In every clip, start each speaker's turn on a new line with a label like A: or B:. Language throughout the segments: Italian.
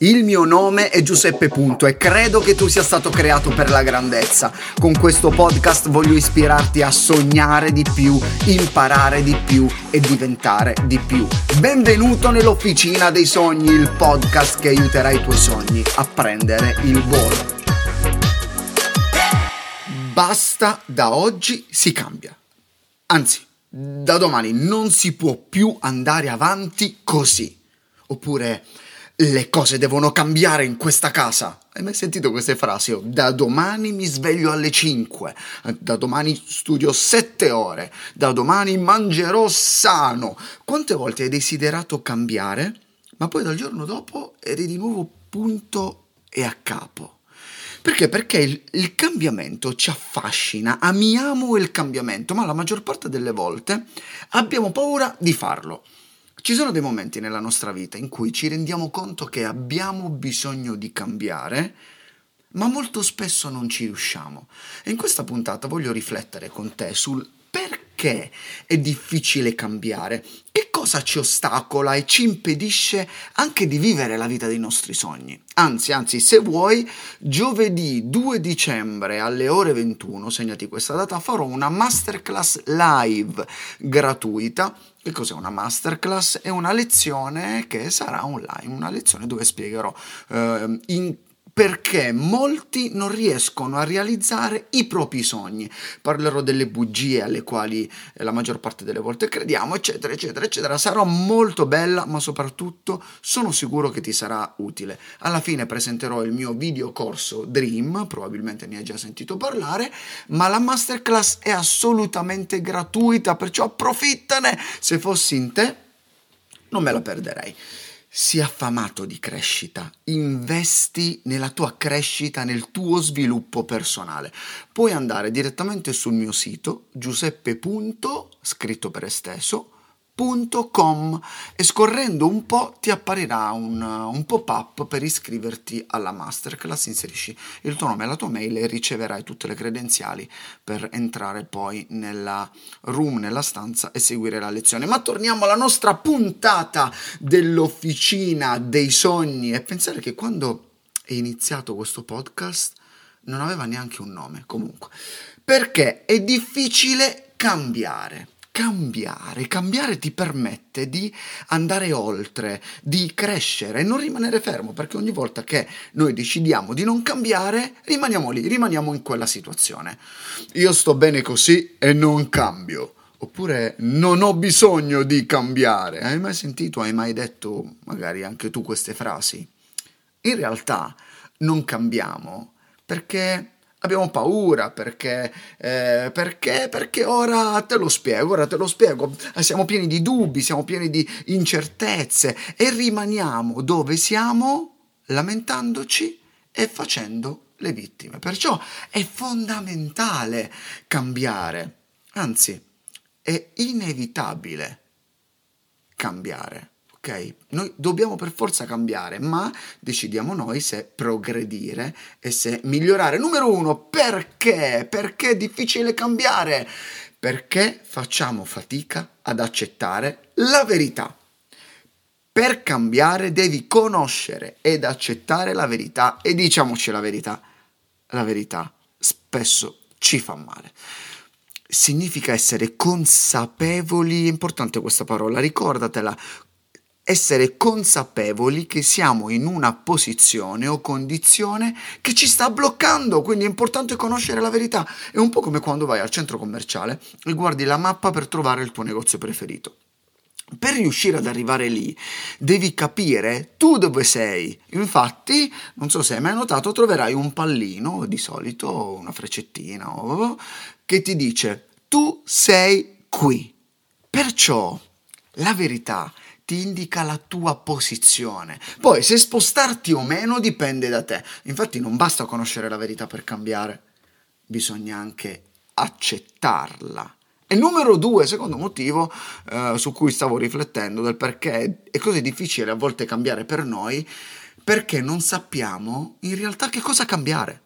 A: Il mio nome è Giuseppe Punto e credo che tu sia stato creato per la grandezza. Con questo podcast voglio ispirarti a sognare di più, imparare di più e diventare di più. Benvenuto nell'Officina dei Sogni, il podcast che aiuterà i tuoi sogni a prendere il volo. Basta, da oggi si cambia. Anzi, da domani non si può più andare avanti così. Oppure le cose devono cambiare in questa casa. Hai mai sentito queste frasi? Oh, da domani mi sveglio alle 5, da domani studio 7 ore, da domani mangerò sano. Quante volte hai desiderato cambiare, ma poi dal giorno dopo eri di nuovo punto e a capo? Perché? Perché il, il, cambiamento ci affascina, amiamo il cambiamento, ma la maggior parte delle volte abbiamo paura di farlo. Ci sono dei momenti nella nostra vita in cui ci rendiamo conto che abbiamo bisogno di cambiare, ma molto spesso non ci riusciamo. E in questa puntata voglio riflettere con te sul perché è difficile cambiare, che cosa ci ostacola e ci impedisce anche di vivere la vita dei nostri sogni. Anzi, anzi, se vuoi, giovedì 2 dicembre alle ore 21, segnati questa data, farò una masterclass live gratuita che cos'è una masterclass? È una lezione che sarà online, una lezione dove spiegherò eh, in perché molti non riescono a realizzare i propri sogni. Parlerò delle bugie alle quali eh, la maggior parte delle volte crediamo, eccetera, eccetera, eccetera. Sarà molto bella, ma soprattutto sono sicuro che ti sarà utile. Alla fine presenterò il mio video corso Dream, probabilmente ne hai già sentito parlare, ma la masterclass è assolutamente gratuita, perciò approfittane. Se fossi in te, non me la perderei sii affamato di crescita, investi nella tua crescita, nel tuo sviluppo personale. Puoi andare direttamente sul mio sito giuseppe. scritto per esteso www.masterclass.com e scorrendo un po' ti apparirà un, un, pop-up per iscriverti alla masterclass, inserisci il tuo nome e la tua mail e riceverai tutte le credenziali per entrare poi nella room, nella stanza e seguire la lezione. Ma torniamo alla nostra puntata dell'officina dei sogni e pensare che quando è iniziato questo podcast non aveva neanche un nome comunque, perché è difficile cambiare cambiare. Cambiare ti permette di andare oltre, di crescere e non rimanere fermo, perché ogni volta che noi decidiamo di non cambiare, rimaniamo lì, rimaniamo in quella situazione. Io sto bene così e non cambio. Oppure non ho bisogno di cambiare. Hai mai sentito, hai mai detto magari anche tu queste frasi? In realtà non cambiamo perché abbiamo paura perché, eh, perché, perché ora te lo spiego, ora te lo spiego, siamo pieni di dubbi, siamo pieni di incertezze e rimaniamo dove siamo lamentandoci e facendo le vittime. Perciò è fondamentale cambiare, anzi è inevitabile cambiare ok? Noi dobbiamo per forza cambiare, ma decidiamo noi se progredire e se migliorare. Numero uno, perché? Perché è difficile cambiare? Perché facciamo fatica ad accettare la verità. Per cambiare devi conoscere ed accettare la verità e diciamoci la verità, la verità spesso ci fa male significa essere consapevoli, è importante questa parola, ricordatela, essere consapevoli che siamo in una posizione o condizione che ci sta bloccando, quindi è importante conoscere la verità. È un po' come quando vai al centro commerciale e guardi la mappa per trovare il tuo negozio preferito. Per riuscire ad arrivare lì devi capire tu dove sei. Infatti, non so se hai mai notato, troverai un pallino, di solito una freccettina, che ti dice tu sei qui. Perciò la verità è ti indica la tua posizione. Poi se spostarti o meno dipende da te. Infatti non basta conoscere la verità per cambiare, bisogna anche accettarla. E numero due, secondo motivo eh, su cui stavo riflettendo del perché è così difficile a volte cambiare per noi, perché non sappiamo in realtà che cosa cambiare.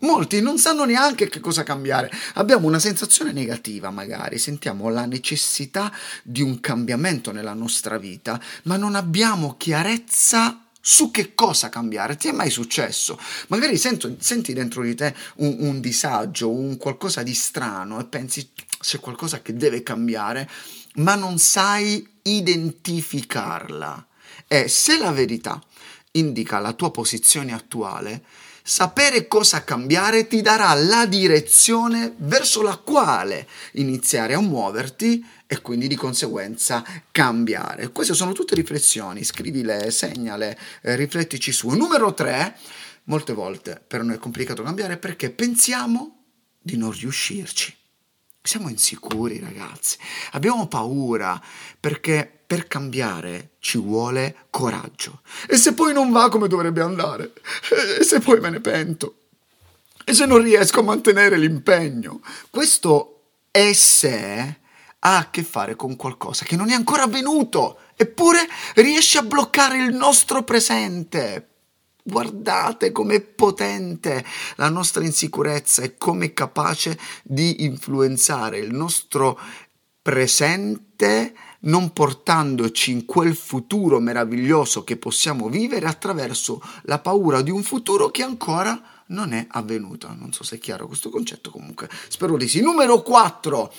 A: Molti non sanno neanche che cosa cambiare. Abbiamo una sensazione negativa, magari, sentiamo la necessità di un cambiamento nella nostra vita, ma non abbiamo chiarezza Su che cosa cambiare? Ti è mai successo? Magari sento, senti dentro di te un, un disagio, un qualcosa di strano e pensi c'è qualcosa che deve cambiare, ma non sai identificarla. E se la verità indica la tua posizione attuale, sapere cosa cambiare ti darà la direzione verso la quale iniziare a muoverti e quindi di conseguenza cambiare. Queste sono tutte riflessioni, scrivile, segnale, eh, riflettici su. Numero 3, molte volte per noi è complicato cambiare perché pensiamo di non riuscirci. Siamo insicuri, ragazzi. Abbiamo paura perché per cambiare ci vuole coraggio. E se poi non va come dovrebbe andare? E se poi me ne pento? E se non riesco a mantenere l'impegno? Questo essere ha a che fare con qualcosa che non è ancora avvenuto, eppure riesce a bloccare il nostro presente. Guardate com'è potente la nostra insicurezza e com'è capace di influenzare il nostro presente non portandoci in quel futuro meraviglioso che possiamo vivere attraverso la paura di un futuro che ancora non è avvenuto. Non so se è chiaro questo concetto, comunque spero di sì. Numero 4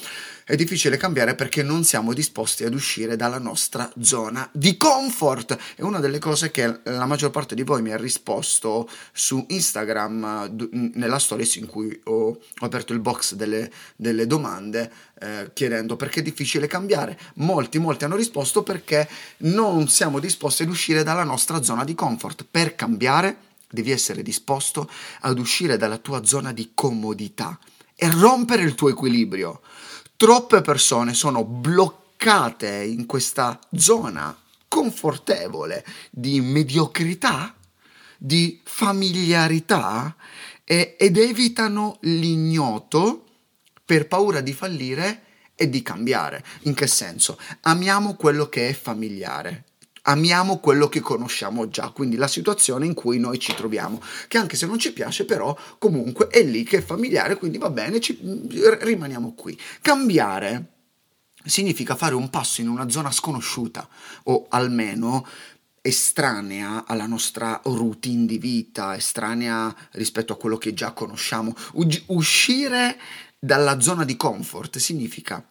A: è difficile cambiare perché non siamo disposti ad uscire dalla nostra zona di comfort. È una delle cose che la maggior parte di voi mi ha risposto su Instagram nella stories in cui ho aperto il box delle, delle domande eh, chiedendo perché è difficile cambiare. Molti, molti hanno risposto perché non siamo disposti ad uscire dalla nostra zona di comfort. Per cambiare devi essere disposto ad uscire dalla tua zona di comodità e rompere il tuo equilibrio. Troppe persone sono bloccate in questa zona confortevole di mediocrità, di familiarità e, ed evitano l'ignoto per paura di fallire e di cambiare. In che senso? Amiamo quello che è familiare, amiamo quello che conosciamo già, quindi la situazione in cui noi ci troviamo, che anche se non ci piace però comunque è lì che è familiare, quindi va bene, ci, rimaniamo qui. Cambiare significa fare un passo in una zona sconosciuta o almeno estranea alla nostra routine di vita, estranea rispetto a quello che già conosciamo. uscire dalla zona di comfort significa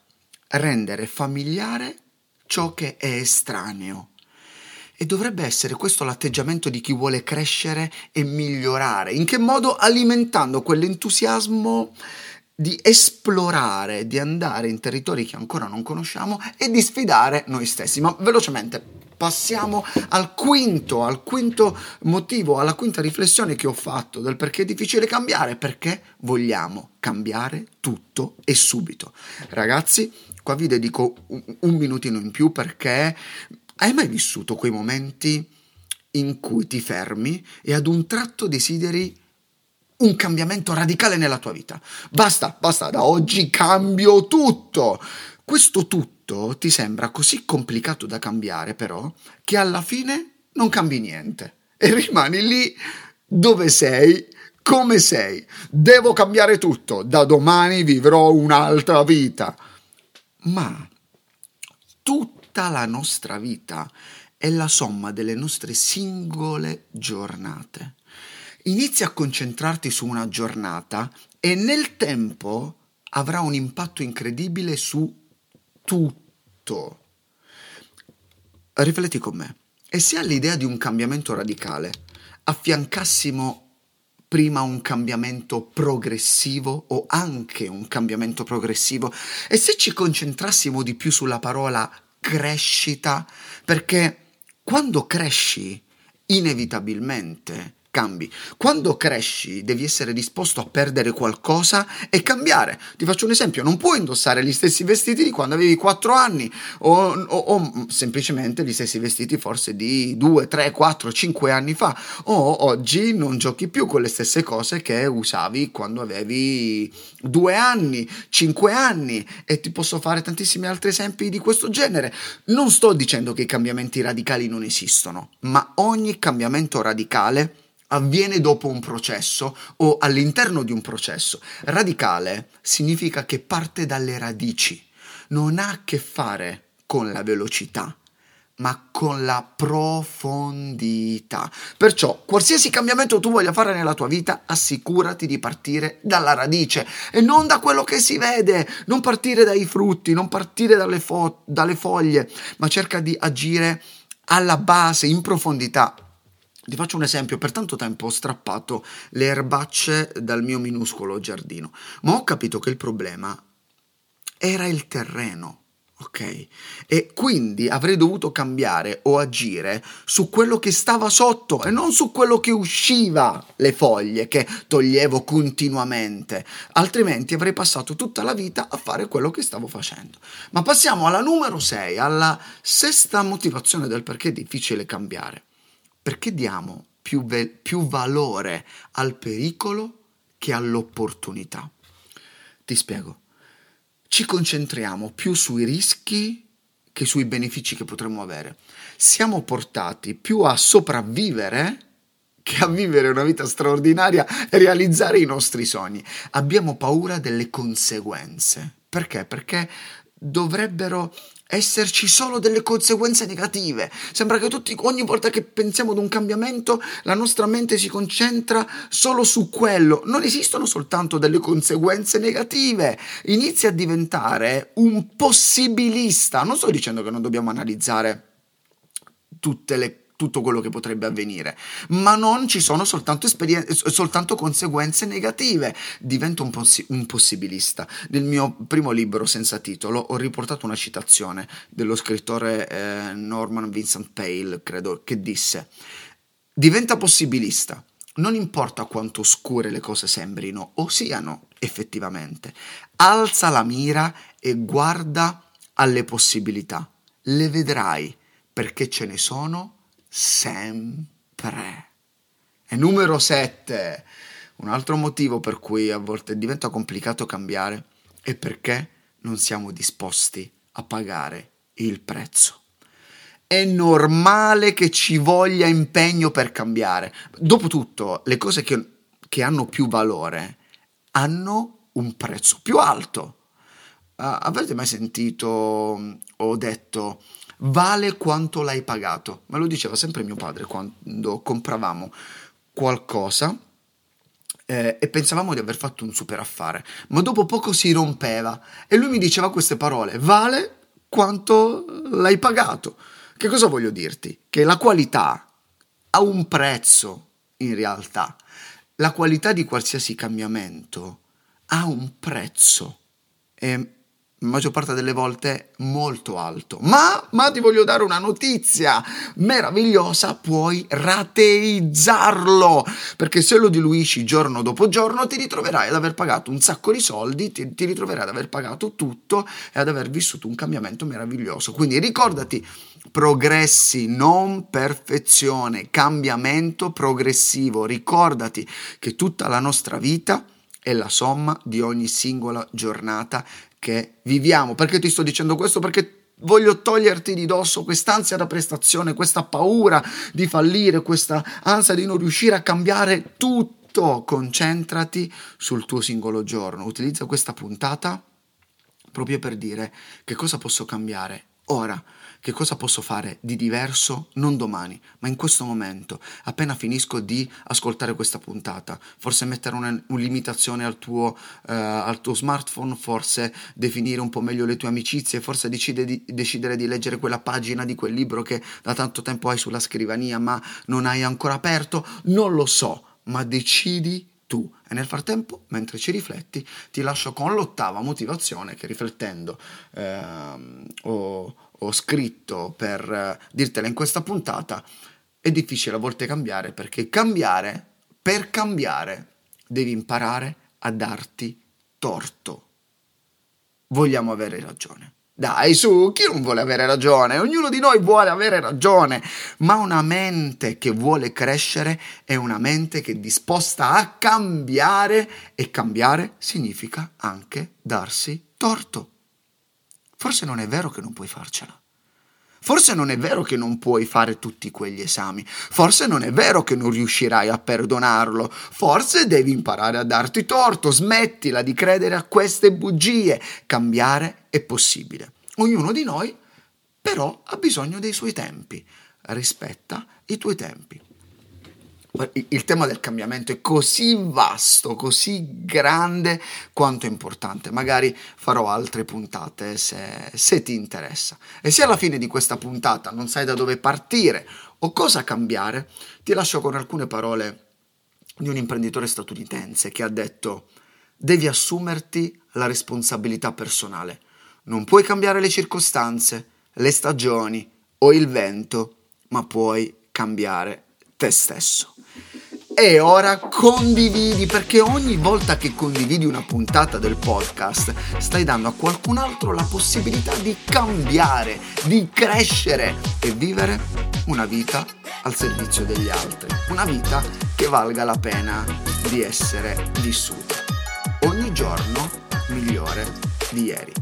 A: rendere familiare ciò che è estraneo e dovrebbe essere questo l'atteggiamento di chi vuole crescere e migliorare. In che modo? Alimentando quell'entusiasmo di esplorare, di andare in territori che ancora non conosciamo e di sfidare noi stessi. Ma velocemente passiamo al quinto, al quinto motivo, alla quinta riflessione che ho fatto del perché è difficile cambiare, perché vogliamo cambiare tutto e subito. Ragazzi, qua vi dedico un, un minutino in più perché hai mai vissuto quei momenti in cui ti fermi e ad un tratto desideri un cambiamento radicale nella tua vita? Basta, basta, da oggi cambio tutto. Questo tutto ti sembra così complicato da cambiare, però, che alla fine non cambi niente e rimani lì dove sei, come sei. Devo cambiare tutto, da domani vivrò un'altra vita. Ma tutto tutta la nostra vita è la somma delle nostre singole giornate. Inizia a concentrarti su una giornata e nel tempo avrà un impatto incredibile su tutto. Rifletti con me. E se all'idea di un cambiamento radicale affiancassimo prima un cambiamento progressivo o anche un cambiamento progressivo e se ci concentrassimo di più sulla parola crescita, perché quando cresci, inevitabilmente cambi. Quando cresci devi essere disposto a perdere qualcosa e cambiare. Ti faccio un esempio, non puoi indossare gli stessi vestiti di quando avevi 4 anni o, o, o semplicemente gli stessi vestiti forse di 2, 3, 4, 5 anni fa o oggi non giochi più con le stesse cose che usavi quando avevi 2 anni, 5 anni e ti posso fare tantissimi altri esempi di questo genere. Non sto dicendo che i cambiamenti radicali non esistono, ma ogni cambiamento radicale avviene dopo un processo o all'interno di un processo. Radicale significa che parte dalle radici, non ha a che fare con la velocità, ma con la profondità. Perciò, qualsiasi cambiamento tu voglia fare nella tua vita, assicurati di partire dalla radice e non da quello che si vede, non partire dai frutti, non partire dalle, fo- dalle foglie, ma cerca di agire alla base, in profondità. Ti faccio un esempio, per tanto tempo ho strappato le erbacce dal mio minuscolo giardino, ma ho capito che il problema era il terreno Ok? E quindi avrei dovuto cambiare o agire su quello che stava sotto e non su quello che usciva, le foglie che toglievo continuamente. Altrimenti avrei passato tutta la vita a fare quello che stavo facendo. Ma passiamo alla numero 6, alla sesta motivazione del perché è difficile cambiare. Perché diamo più, ve- più valore al pericolo che all'opportunità. Ti spiego ci concentriamo più sui rischi che sui benefici che potremmo avere. Siamo portati più a sopravvivere che a vivere una vita straordinaria e realizzare i nostri sogni. Abbiamo paura delle conseguenze. Perché? Perché dovrebbero esserci solo delle conseguenze negative. Sembra che tutti, ogni volta che pensiamo ad un cambiamento, la nostra mente si concentra solo su quello. Non esistono soltanto delle conseguenze negative. Inizia a diventare un possibilista. Non sto dicendo che non dobbiamo analizzare tutte le tutto quello che potrebbe avvenire, ma non ci sono soltanto, esperien- soltanto conseguenze negative. Divento un, possi- un, possibilista. Nel mio primo libro senza titolo ho riportato una citazione dello scrittore eh, Norman Vincent Pale, credo, che disse: Diventa possibilista. Non importa quanto oscure le cose sembrino o siano effettivamente, alza la mira e guarda alle possibilità. Le vedrai perché ce ne sono sempre. E numero 7. Un altro motivo per cui a volte diventa complicato cambiare è perché non siamo disposti a pagare il prezzo. È normale che ci voglia impegno per cambiare. Dopotutto, le cose che, che hanno più valore hanno un prezzo più alto. Uh, avete mai sentito o detto vale quanto l'hai pagato. Me lo diceva sempre mio padre quando compravamo qualcosa eh, e pensavamo di aver fatto un super affare, ma dopo poco si rompeva e lui mi diceva queste parole, vale quanto l'hai pagato. Che cosa voglio dirti? Che la qualità ha un prezzo in realtà. La qualità di qualsiasi cambiamento ha un prezzo. E maggior parte delle volte molto alto. Ma, ma ti voglio dare una notizia meravigliosa, puoi rateizzarlo, perché se lo diluisci giorno dopo giorno ti ritroverai ad aver pagato un sacco di soldi, ti, ti ritroverai ad aver pagato tutto e ad aver vissuto un cambiamento meraviglioso. Quindi ricordati, progressi, non perfezione, cambiamento progressivo. Ricordati che tutta la nostra vita è la somma di ogni singola giornata che viviamo. Perché ti sto dicendo questo? Perché voglio toglierti di dosso quest'ansia da prestazione, questa paura di fallire, questa ansia di non riuscire a cambiare tutto. Concentrati sul tuo singolo giorno. Utilizza questa puntata proprio per dire che cosa posso cambiare ora che cosa posso fare di diverso non domani, ma in questo momento, appena finisco di ascoltare questa puntata. Forse mettere una, una limitazione al tuo, uh, al tuo, smartphone, forse definire un po' meglio le tue amicizie, forse di, decidere di leggere quella pagina di quel libro che da tanto tempo hai sulla scrivania ma non hai ancora aperto. Non lo so, ma decidi tu. E nel frattempo, mentre ci rifletti, ti lascio con l'ottava motivazione che riflettendo ehm, ho, ho, scritto per eh, dirtela in questa puntata, è difficile a volte cambiare perché cambiare, per cambiare, devi imparare a darti torto. Vogliamo avere ragione. Dai, su, chi non vuole avere ragione? Ognuno di noi vuole avere ragione, ma una mente che vuole crescere è una mente che è disposta a cambiare e cambiare significa anche darsi torto. Forse non è vero che non puoi farcela. Forse non è vero che non puoi fare tutti quegli esami, forse non è vero che non riuscirai a perdonarlo, forse devi imparare a darti torto, smettila di credere a queste bugie, cambiare è possibile. Ognuno di noi però ha bisogno dei suoi tempi. Rispetta i tuoi tempi. Il tema del cambiamento è così vasto, così grande quanto importante. Magari farò altre puntate se, se, ti interessa. E se alla fine di questa puntata non sai da dove partire o cosa cambiare, ti lascio con alcune parole di un imprenditore statunitense che ha detto devi assumerti la responsabilità personale. Non puoi cambiare le circostanze, le stagioni o il vento, ma puoi cambiare te stesso. E ora condividi perché ogni volta che condividi una puntata del podcast stai dando a qualcun altro la possibilità di cambiare, di crescere e vivere una vita al servizio degli altri, una vita che valga la pena di essere vissuta. Ogni giorno migliore di ieri.